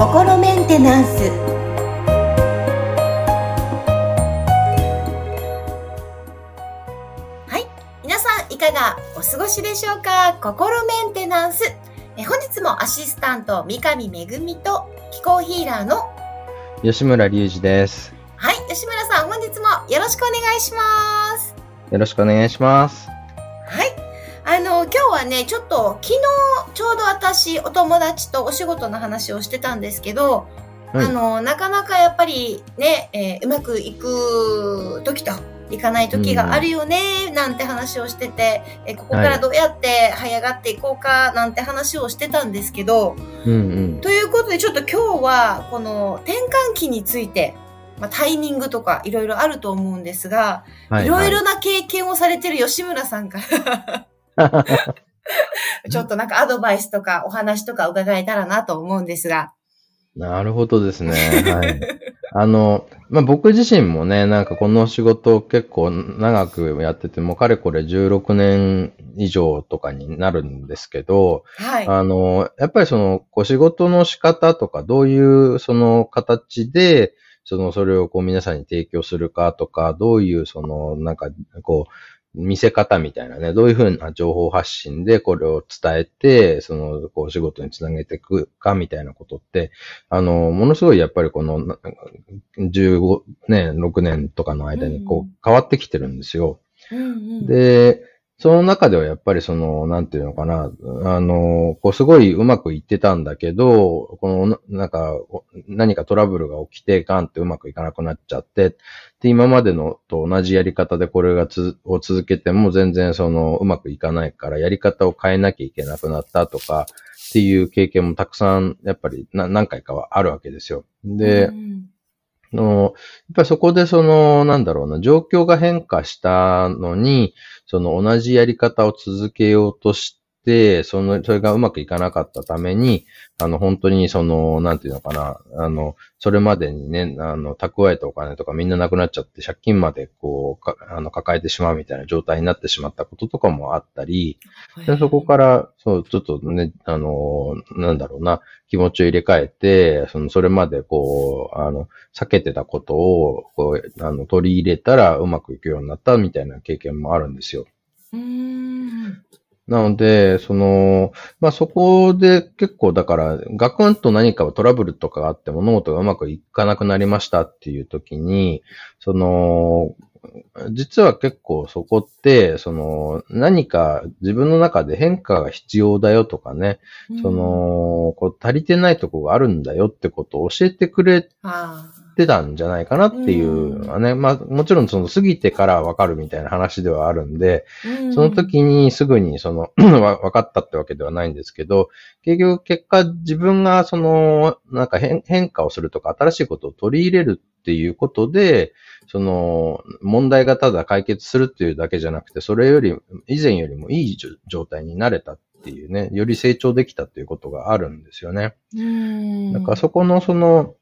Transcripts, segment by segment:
心メンテナンス。はい。皆さんいかがお過ごしでしょうか？心メンテナンス。え本日もアシスタント三上恵と気候ヒーラーの吉村隆二です。はい。吉村さん本日もよろしくお願いします。よろしくお願いします。今日はね、ちょっと昨日、ちょうど私、お友達とお仕事の話をしてたんですけど、はいあの、なかなかやっぱりね、えーうまくいく時と、いかない時があるよね、なんて話をしてて、えーここからどうやって這い上がっていこうか、なんて話をしてたんですけど、うんうん。ということで、ちょっと今日は、この転換期について、まあ、タイミングとかいろいろあると思うんですが、はいろいろな経験をされてる吉村さんから、ちょっとなんかアドバイスとかお話とか伺えたらなと思うんですが。なるほどですね。はい。あの、まあ、僕自身もね、なんかこの仕事を結構長くやってて、もうかれこれ16年以上とかになるんですけど、はい。あの、やっぱりその、こう仕事の仕方とか、どういうその形で、その、それをこう皆さんに提供するかとか、どういうその、なんか、こう、見せ方みたいなね、どういうふうな情報発信でこれを伝えて、その、こう仕事につなげていくかみたいなことって、あの、ものすごいやっぱりこの、な15年、6年とかの間にこうんう変わってきてるんですよ。うんうん、で、その中ではやっぱりその、なんていうのかな、あの、こうすごいうまくいってたんだけど、この、なんか、何かトラブルが起きて、ガンってうまくいかなくなっちゃって、で、今までのと同じやり方でこれがつ、を続けても全然その、うまくいかないから、やり方を変えなきゃいけなくなったとか、っていう経験もたくさん、やっぱりな何回かはあるわけですよ。で、うんの、やっぱりそこでその、なんだろうな、状況が変化したのに、その同じやり方を続けようとして、その、それがうまくいかなかったために、あの、本当にその、なんていうのかな、あの、それまでにね、あの、蓄えたお金とかみんななくなっちゃって、借金までこう、かあの、抱えてしまうみたいな状態になってしまったこととかもあったり、でそこから、そう、ちょっとね、あの、なんだろうな、気持ちを入れ替えて、その、それまでこう、あの、避けてたことを、こう、あの、取り入れたらうまくいくようになったみたいな経験もあるんですよ。うーんなので、その、まあ、そこで結構だから、ガクンと何かトラブルとかがあって物事がうまくいかなくなりましたっていう時に、その、実は結構そこって、その、何か自分の中で変化が必要だよとかね、そ、の、こう足りてないとこがあるんだよってことを教えてくれあてたんじゃないかなっていうのはね、まあもちろんその過ぎてからわかるみたいな話ではあるんで、ーその、時にすぐにその、わ分かったってわけではないんですけど、結局結果自分がその、なんか変変化をするとか新しいことを取り入れるっていうことで、その、問題がただ解決するっていうだけじゃなくて、それより、以前よりもいい状態になれたっていうね、より成長できたっていうことがあるんですよね。うん。だからそこのその、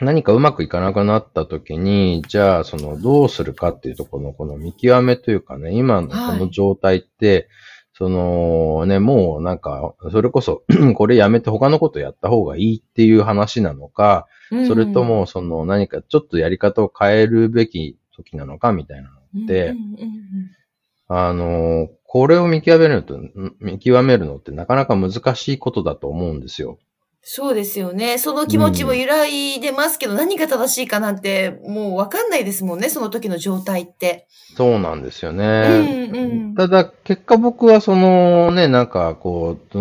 何かうまくいかなくなった時に、じゃあそのどうするかっていうところのこの見極めというかね、今のこの状態って、そのね、もうなんか、それこそ これやめて他のことやった方がいいっていう話なのか、それと、もその何かちょっとやり方を変えるべき時なのかみたいなのって、うんうんうんあの、これを見極めると、見極めるのってなかなか難しいことだと思うんですよ。そうですよね。その気持ちも揺らいでますけど、何が正しいかなんて、もうわかんないですもんね、その時の状態って。そうなんですようね。んうん。ただ、結果僕はそのね、なんかこう、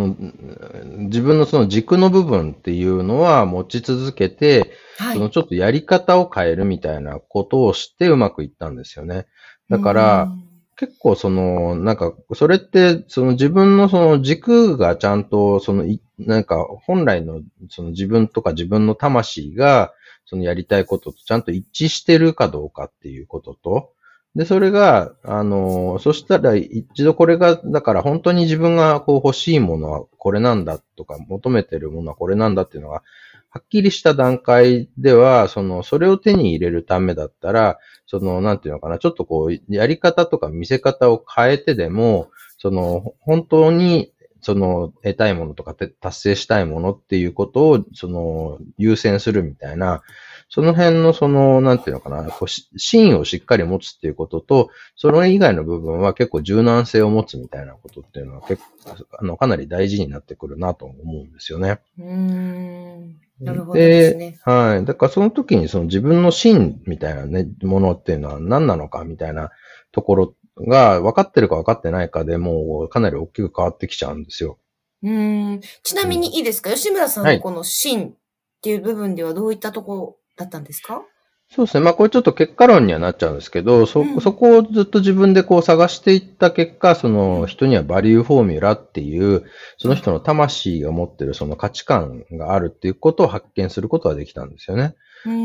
自分のその軸の部分っていうのは持ち続けて、はい。そのちょっとやり方を変えるみたいなことをしてうまくいったんですよね。だから、うん結構その、なんか、それって、その自分のその軸がちゃんと、そのい、なんか、本来のその自分とか自分の魂が、そのやりたいこととちゃんと一致してるかどうかっていうことと、で、それが、あの、そしたら一度これが、だから本当に自分がこう欲しいものはこれなんだとか、求めてるものはこれなんだっていうのが、はっきりした段階では、その、それを手に入れるためだったら、その、なんていうのかな、ちょっとこう、やり方とか見せ方を変えてでも、その、本当に、その、得たいものとか達成したいものっていうことを、その、優先するみたいな、その辺のその、なんていうのかな、こう芯をしっかり持つっていうことと、それ以外の部分は結構柔軟性を持つみたいなことっていうのは結構、あの、かなり大事になってくるなと思うんですよね。うん。なるほどですね。はい。だからその時にその自分の芯みたいなね、ものっていうのは何なのかみたいなところが分かってるか分かってないかでもうかなり大きく変わってきちゃうんですよ。うん。ちなみにいいですか、うん、吉村さんのこの芯っていう部分ではどういったところだったんですか、そうですね。まあこれちょっと結果論にはなっちゃうんですけど、そ、うん、そこをずっと自分でこう探していった結果、その人にはバリューフォーミュラっていう、その人の魂が持ってるその価値観があるっていうことを発見することができたんですよね。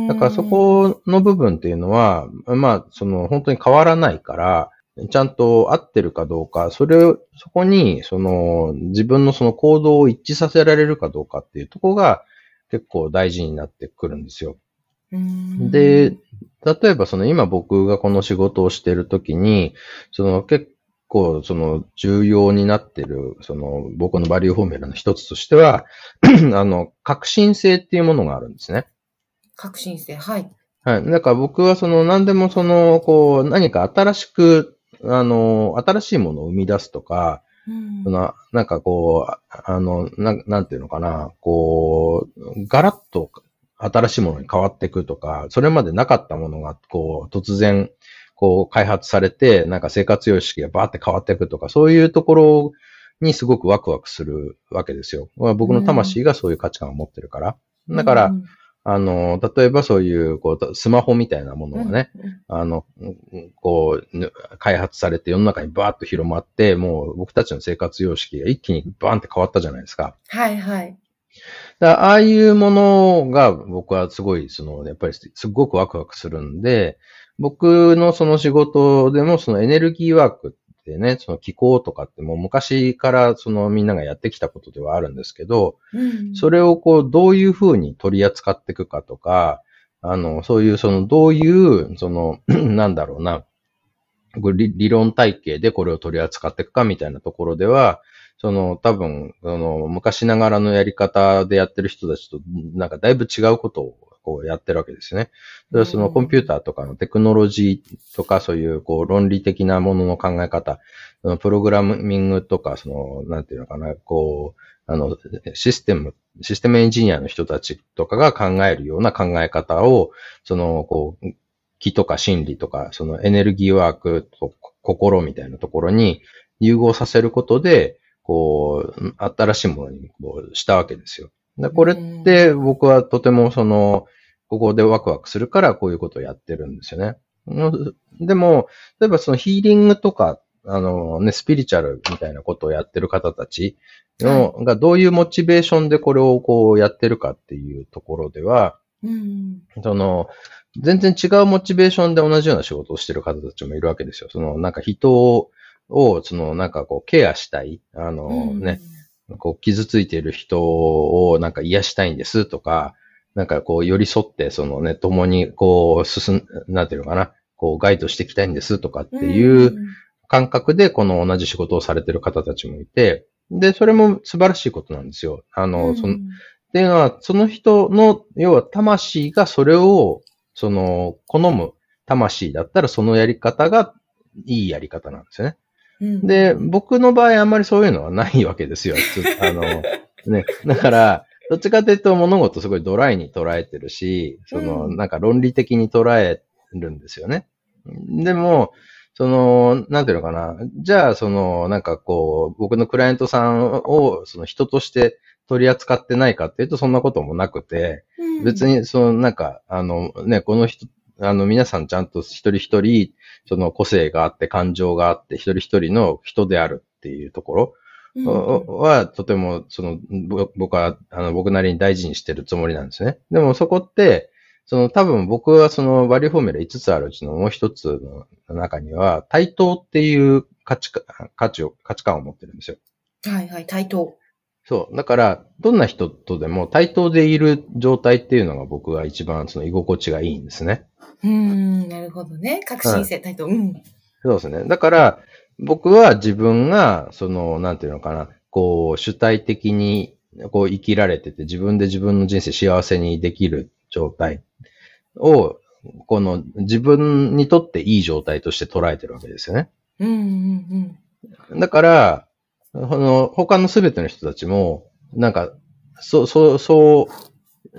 だからそこの部分っていうのは、まあその本当に変わらないから、ちゃんと合ってるかどうか、それを、そこに、その、自分のその行動を一致させられるかどうかっていうところが結構大事になってくるんですよ。で、例えばその今僕がこの仕事をしているときに、その結構その重要になってる、その僕のバリューフォーミュラの一つとしては、あの、革新性っていうものがあるんですね。革新性、はい。はい。だから僕はその何でもその、こう、何か新しく、あの、新しいものを生み出すとか、うん、そのなんかこう、あのな、なんていうのかな、こう、ガラッと新しいものに変わっていくとか、それまでなかったものが、こう、突然、こう、開発されて、なんか生活様式がバーって変わっていくとか、そういうところにすごくワクワクするわけですよ。僕の魂がそういう価値観を持ってるから。だから、うん、あの、例えばそういう、こう、スマホみたいなものがね、うん、あの、こう、開発されて世の中にバーッと広まって、もう僕たちの生活様式が一気にバーンって変わったじゃないですか。はいはい。だああいうものが僕はすごい、その、やっぱりすごくワクワクするんで、僕のその仕事でもそのエネルギーワークってね、その気候とかってもう昔からそのみんながやってきたことではあるんですけど、うん、それをこうどういうふうに取り扱っていくかとか、あの、そういうそのどういう、その、なんだろうな、理論体系でこれを取り扱っていくかみたいなところでは、その、多分、その、昔ながらのやり方でやってる人たちと、なんかだいぶ違うことをこうやってるわけですね。それはそのコンピューターとかのテクノロジーとかそういうこう論理的なものの考え方、そのプログラミングとか、その、なんていうのかな、こう、あの、システム、システムエンジニアの人たちとかが考えるような考え方を、その、こう、気とか心理とか、そのエネルギーワークと心みたいなところに融合させることで、こう、新しいものにこうしたわけですよ。でこれって僕はとてもその、ここでワクワクするからこういうことをやってるんですよね。でも、例えばそのヒーリングとか、あのね、スピリチュアルみたいなことをやってる方たちの、がどういうモチベーションでこれをこうやってるかっていうところでは、うん、その、全然違うモチベーションで同じような仕事をしてる方たちもいるわけですよ。その、なんか人をを、その、なんかこう、ケアしたい。あのね、こう、傷ついている人をなんか癒したいんですとか、なんかこう、寄り添って、そのね、共にこう、進ん、なんていうのかな、こう、ガイドしていきたいんですとかっていう感覚で、この同じ仕事をされてる方たちもいて、で、それも素晴らしいことなんですよ。あの、その、っていうのは、その人の、要は魂がそれを、その、好む魂だったら、そのやり方がいいやり方なんですよね。で、僕の場合あんまりそういうのはないわけですよ。あの、ね。だから、どっちかというと物事すごいドライに捉えてるし、その、なんか論理的に捉えるんですよね。でも、その、なんていうのかな。じゃあ、その、なんかこう、僕のクライアントさんを、その人として取り扱ってないかっていうと、そんなこともなくて、別に、その、なんか、あの、ね、この人あの、皆さんちゃんと一人一人、その個性があって、感情があって、一人一人の人であるっていうところは、とても、その、僕は、あの、僕なりに大事にしてるつもりなんですね。でもそこって、その多分僕はそのバリューフォーミュラ5つあるうちのもう一つの中には、対等っていう価値価値を、価値観を持ってるんですよ。はいはい、対等。そう。だから、どんな人とでも対等でいる状態っていうのが僕は一番その居心地がいいんですね。うん、なるほどね。革新性、対等。うん。そうですね。だから、僕は自分が、その、なんていうのかな、こう、主体的に、こう生きられてて、自分で自分の人生幸せにできる状態を、この自分にとっていい状態として捉えてるわけですよね。うんうんうん。だから、この他のすべての人たちも、なんか、そう、そう、そ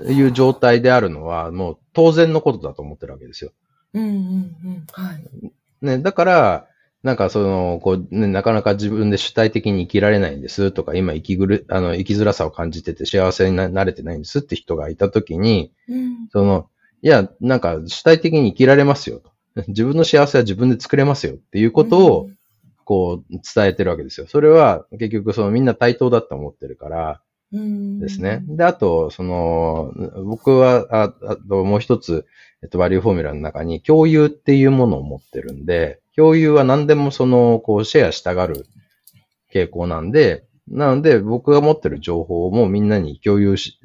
ういう状態であるのは、もう当然のことだと思ってるわけですよ。うんうんうん。はい。ね、だから、なんかその、こう、ね、なかなか自分で主体的に生きられないんですとか、今生きぐる、あの、生きづらさを感じてて幸せにななれてないんですって人がいたときに、うん。その、いや、なんか主体的に生きられますよと。自分の幸せは自分で作れますよっていうことを、こう、伝えてるわけですよ。それは、結局、そのみんな対等だって思ってるからうん、ですね。で、あと、その、僕は、ああともう一つ、えっと、バリューフォーミュラの中に共有っていうものを持ってるんで、共有は何でもその、こう、シェアしたがる傾向なんで、なので、僕が持ってる情報もみんなに共有し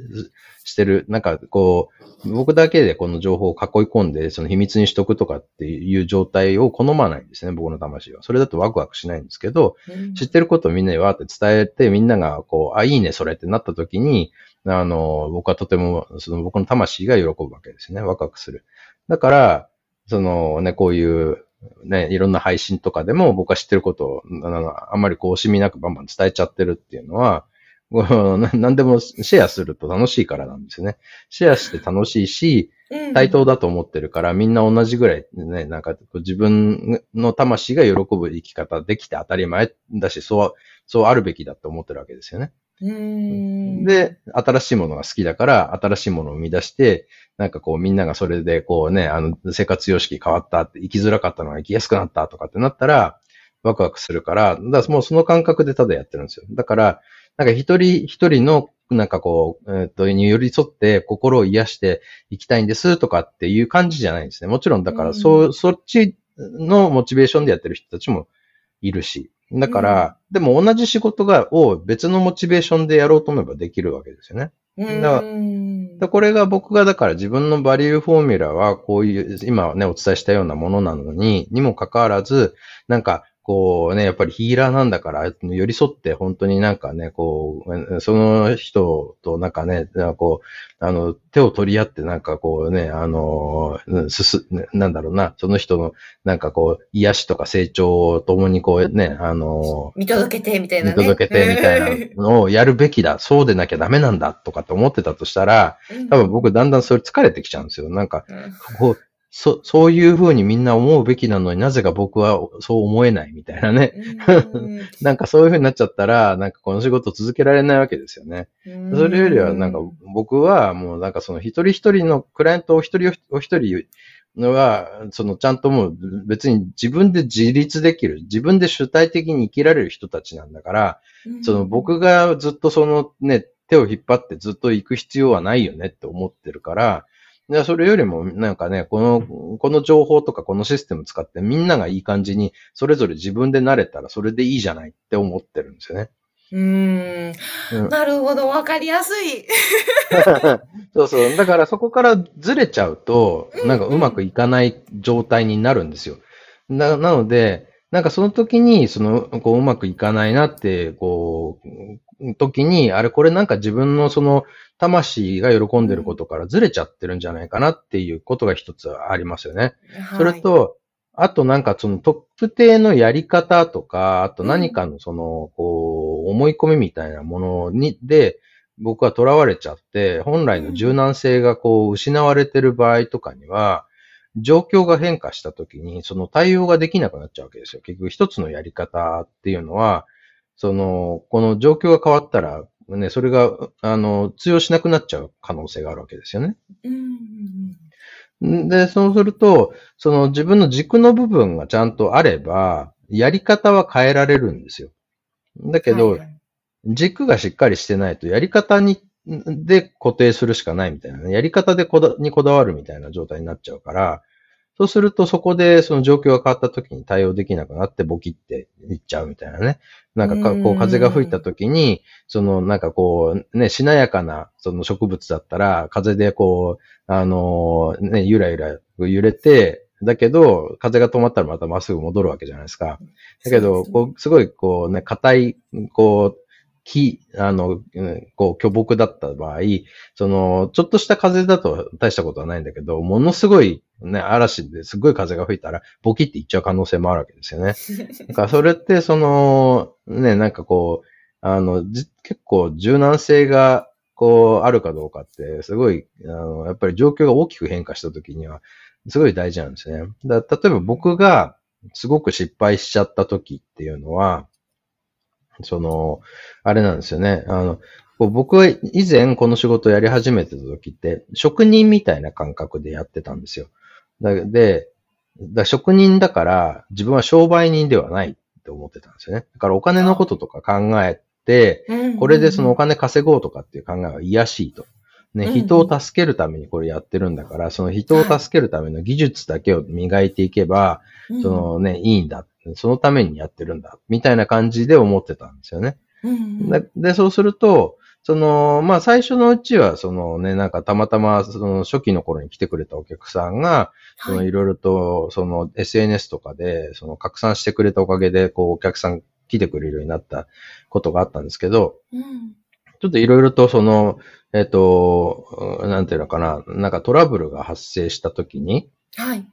してる。なんか、こう、僕だけでこの情報を囲い込んで、その秘密にしとくとかっていう状態を好まないんですね、僕の魂は。それだとワクワクしないんですけど、うん知ってることをみんなにわーって伝えて、みんながこう、あ、いいね、それってなった時に、あの、僕はとても、その僕の魂が喜ぶわけですね。ワクワクする。だから、そのね、こういう、ね、いろんな配信とかでも僕は知ってることを、あのあんまりこう惜しみなくバンバン伝えちゃってるっていうのは、何でもシェアすると楽しいからなんですよね。シェアして楽しいし、対等だと思ってるから、みんな同じぐらいね、なんか自分の魂が喜ぶ生き方できて当たり前だし、そう、そうあるべきだと思ってるわけですよね。うん、で、新しいものが好きだから、新しいものを生み出して、なんかこうみんながそれでこうね、あの、生活様式変わったって、生きづらかったのが生きやすくなったとかってなったら、ワクワクするから、だからもうその感覚でただやってるんですよ。だから、なんか一人一人の、なんかこう、えっ、と、に寄り添って心を癒していきたいんですとかっていう感じじゃないんですね。もちろんだから、そう、そっちのモチベーションでやってる人たちもいるし。だから、でも同じ仕事が、を別のモチベーションでやろうと思えばできるわけですよね。うん、だでこれが僕がだから自分のバリューフォーミュラはこういう、今ね、お伝えしたようなものなのに、にもかかわらず、なんか、こうね、やっぱりヒーラーなんだから、寄り添って本当になんかね、こう、その人となんかね、こう、あの、手を取り合ってなんかこうね、あの、すす、なんだろうな、その人のなんかこう、癒しとか成長を共にこうね、あの、見届けてみたいなね。見届けてみたいなのをやるべきだ、そうでなきゃダメなんだとかって思ってたとしたら、多分僕だんだんそれ疲れてきちゃうんですよ。なんか、こう、そ、そういうふうにみんな思うべきなのになぜか僕はそう思えないみたいなね。なんかそういうふうになっちゃったら、なんかこの仕事続けられないわけですよね。それよりはなんか僕はもうなんかその一人一人のクライアントを一人お一人のは、そのちゃんともう別に自分で自立できる、自分で主体的に生きられる人たちなんだから、その僕がずっとそのね、手を引っ張ってずっと行く必要はないよねって思ってるから、でそれよりも、なんかね、この、この情報とかこのシステム使ってみんながいい感じに、それぞれ自分で慣れたらそれでいいじゃないって思ってるんですよね。うん。なるほど、わかりやすい。そうそう。だからそこからずれちゃうと、なんかうまくいかない状態になるんですよ。な、なので、なんかその時に、その、こう、うまくいかないなって、こう、時に、あれ、これなんか自分のその、魂が喜んでることからずれちゃってるんじゃないかなっていうことが一つありますよね。はい、それと、あとなんかその特定のやり方とか、あと何かのその、こう、思い込みみたいなものに、で、僕は囚われちゃって、本来の柔軟性がこう、失われてる場合とかには、状況が変化した時に、その対応ができなくなっちゃうわけですよ。結局一つのやり方っていうのは、その、この状況が変わったら、ね、それが、あの、通用しなくなっちゃう可能性があるわけですよね。で、そうすると、その自分の軸の部分がちゃんとあれば、やり方は変えられるんですよ。だけど、はいはい、軸がしっかりしてないと、やり方に、で固定するしかないみたいな、ね、やり方でこだにこだわるみたいな状態になっちゃうから、そうするとそこでその状況が変わった時に対応できなくなってボキっていっちゃうみたいなね。なんかかこう風が吹いた時に、そのなんかこうね、しなやかなその植物だったら風でこう、あのね、ゆらゆら揺れて、だけど、風が止まったらまたまっすぐ戻るわけじゃないですか。だけど、こう、すごい、こうね、硬い、こう、木、あの、こう、巨木だった場合、その、ちょっとした風だと大したことはないんだけど、ものすごい、ね、嵐ですごい風が吹いたら、ボキっていっちゃう可能性もあるわけですよね。だからそれって、その、ね、なんかこう、あの、結構柔軟性が、こう、あるかどうかって、すごい、あの、やっぱり状況が大きく変化した時には、すごい大事なんですね。だ例えば僕が、すごく失敗しちゃった時っていうのは、その、あれなんですよね。あの、僕は以前この仕事をやり始めてた時って、職人みたいな感覚でやってたんですよ。だで、だ職人だから自分は商売人ではないって思ってたんですよね。だからお金のこととか考えて、これでそのお金稼ごうとかっていう考えは癒しいと。ね、人を助けるためにこれやってるんだから、その人を助けるための技術だけを磨いていけば、そのね、いいんだ。そのためにやってるんだ。みたいな感じで思ってたんですよね。で、そうすると、その、まあ最初のうちは、そのね、なんかたまたま、その初期の頃に来てくれたお客さんが、そのいろいろと、その SNS とかで、その拡散してくれたおかげで、こうお客さん来てくれるようになったことがあったんですけど、うん、ちょっといろいろとその、えっ、ー、と、なんていうのかな、なんかトラブルが発生したときに、はい。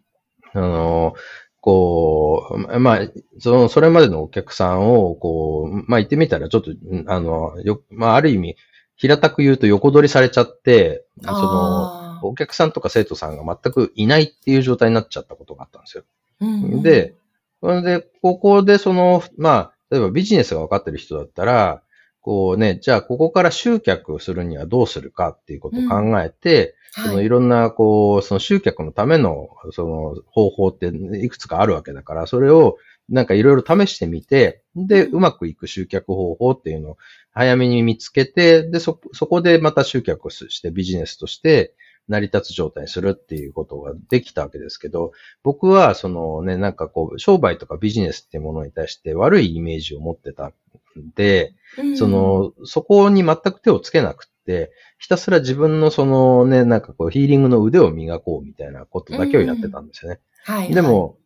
あの、こう、まあ、その、それまでのお客さんを、こう、まあ言ってみたら、ちょっと、あの、よ、まあある意味、平たく言うと横取りされちゃって、その、お客さんとか生徒さんが全くいないっていう状態になっちゃったことがあったんですよ。うん、で、それで、ここでその、まあ、例えばビジネスが分かってる人だったら、こうね、じゃあここから集客するにはどうするかっていうことを考えて、うんはい、そのいろんな、こう、その集客のための、その方法っていくつかあるわけだから、それをなんかいろいろ試してみて、で、うまくいく集客方法っていうのを早めに見つけて、で、そ、そこでまた集客してビジネスとして成り立つ状態にするっていうことができたわけですけど、僕はそのね、なんかこう、商売とかビジネスっていうものに対して悪いイメージを持ってたんで、その、そこに全く手をつけなくて、ひたすら自分のそのね、なんかこう、ヒーリングの腕を磨こうみたいなことだけをやってたんですよね。はい。でも、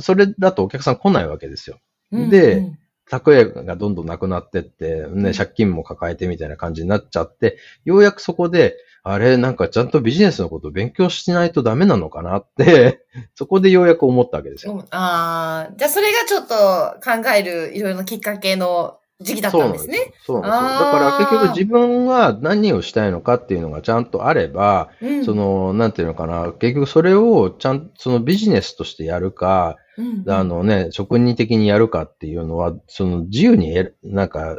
それだとお客さん来ないわけですよ。で、蓄えがどんどんなくなってって、ね、借金も抱えてみたいな感じになっちゃって、ようやくそこで、あれ、なんかちゃんとビジネスのことを勉強しないとダメなのかなって、そこでようやく思ったわけですよ。ああ、じゃあそれがちょっと考えるいろいろなきっかけの時期だったんですね。そうなんですよ。だから結局自分は何をしたいのかっていうのがちゃんとあれば、うん、その、なんていうのかな、結局それをちゃんとそのビジネスとしてやるか、うん、あのね、職人的にやるかっていうのは、その自由に、なんか、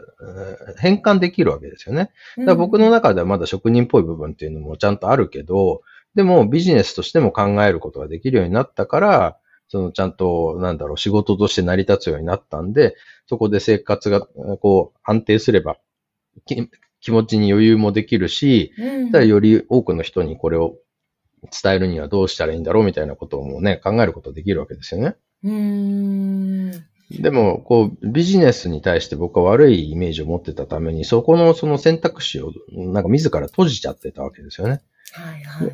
変換できるわけですよね。だから僕の中ではまだ職人っぽい部分っていうのもちゃんとあるけど、でもビジネスとしても考えることができるようになったから、そのちゃんと、なんだろう、仕事として成り立つようになったんで、そこで生活が、こう、安定すれば、気持ちに余裕もできるし、うん、より多くの人にこれを伝えるにはどうしたらいいんだろうみたいなこともね、考えることできるわけですよね。うんでも、こう、ビジネスに対して僕は悪いイメージを持ってたために、そこのその選択肢を、なんか自ら閉じちゃってたわけですよね。はいはい。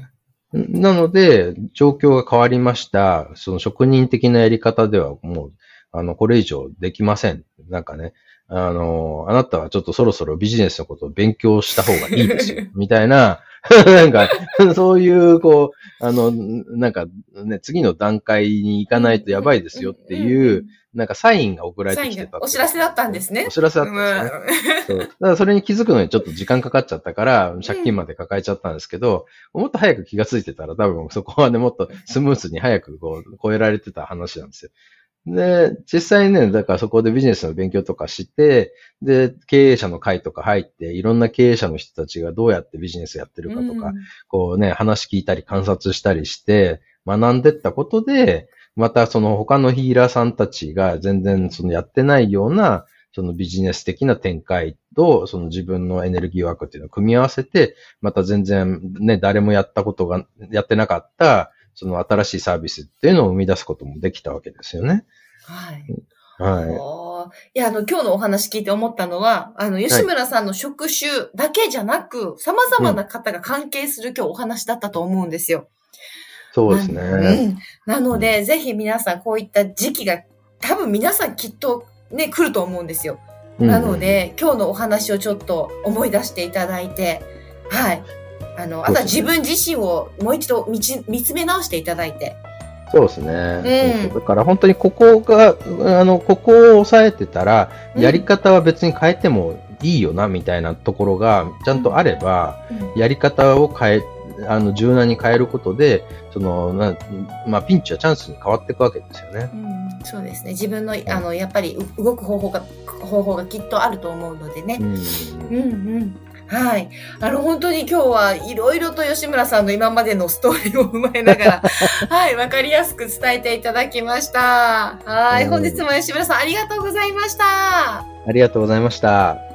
なので、状況が変わりました。その職人的なやり方ではもう、あの、これ以上できません。なんかね、あの、あなたはちょっとそろそろビジネスのことを勉強した方がいいですよ。みたいな、なんか、そういう、こう、あの、なんか、ね、次の段階に行かないとやばいですよっていう、なんかサインが送られてきてたお知らせだったんですね。お知らせだったんですね。そう。だからそれに気づくのにちょっと時間かかっちゃったから、借金まで抱えちゃったんですけど、うん、もっと早く気がついてたら多分そこはね、もっとスムースに早くこう、超えられてた話なんですよ。で、実際ね、だからそこでビジネスの勉強とかして、で、経営者の会とか入って、いろんな経営者の人たちがどうやってビジネスやってるかとか、うん、こうね、話聞いたり観察したりして、学んでったことで、またその他のヒーラーさんたちが全然そのやってないような、そのビジネス的な展開と、その自分のエネルギーワークっていうのを組み合わせて、また全然ね、誰もやったことが、やってなかった、その新しいサービスっていうのを生み出すこともできたわけですよね。はい。はい。いや、あの、今日のお話聞いて思ったのは、あの、吉村さんの職種だけじゃなく、はい、様々な方が関係する今日お話だったと思うんですよ。そうですね。うん。なので、ぜひ皆さんこういった時期が多分皆さんきっとね、来ると思うんですよ。なので、今日のお話をちょっと思い出していただいて、はい。あの、あとは自分自身をもう一度見ち見つめ直していただいて。そうですね。そうそうだから本当にここが、あの、ここを押さえてたら、やり方は別に変えてもいいよな、みたいなところがちゃんとあれば、うんやり方を変え、あの、柔軟に変えることで、その、なまあ、ピンチはチャンスに変わっていくわけですよね。うんそうですね。自分の、あの、やっぱりう動く方法が、方法がきっとあると思うのでね。うん。うんうん。はい。あの、本当に今日はいろいろと吉村さんの今までのストーリーを踏まえながら、はい、わかりやすく伝えていただきました。はい。うん本日も吉村さんありがとうございました。ありがとうございました。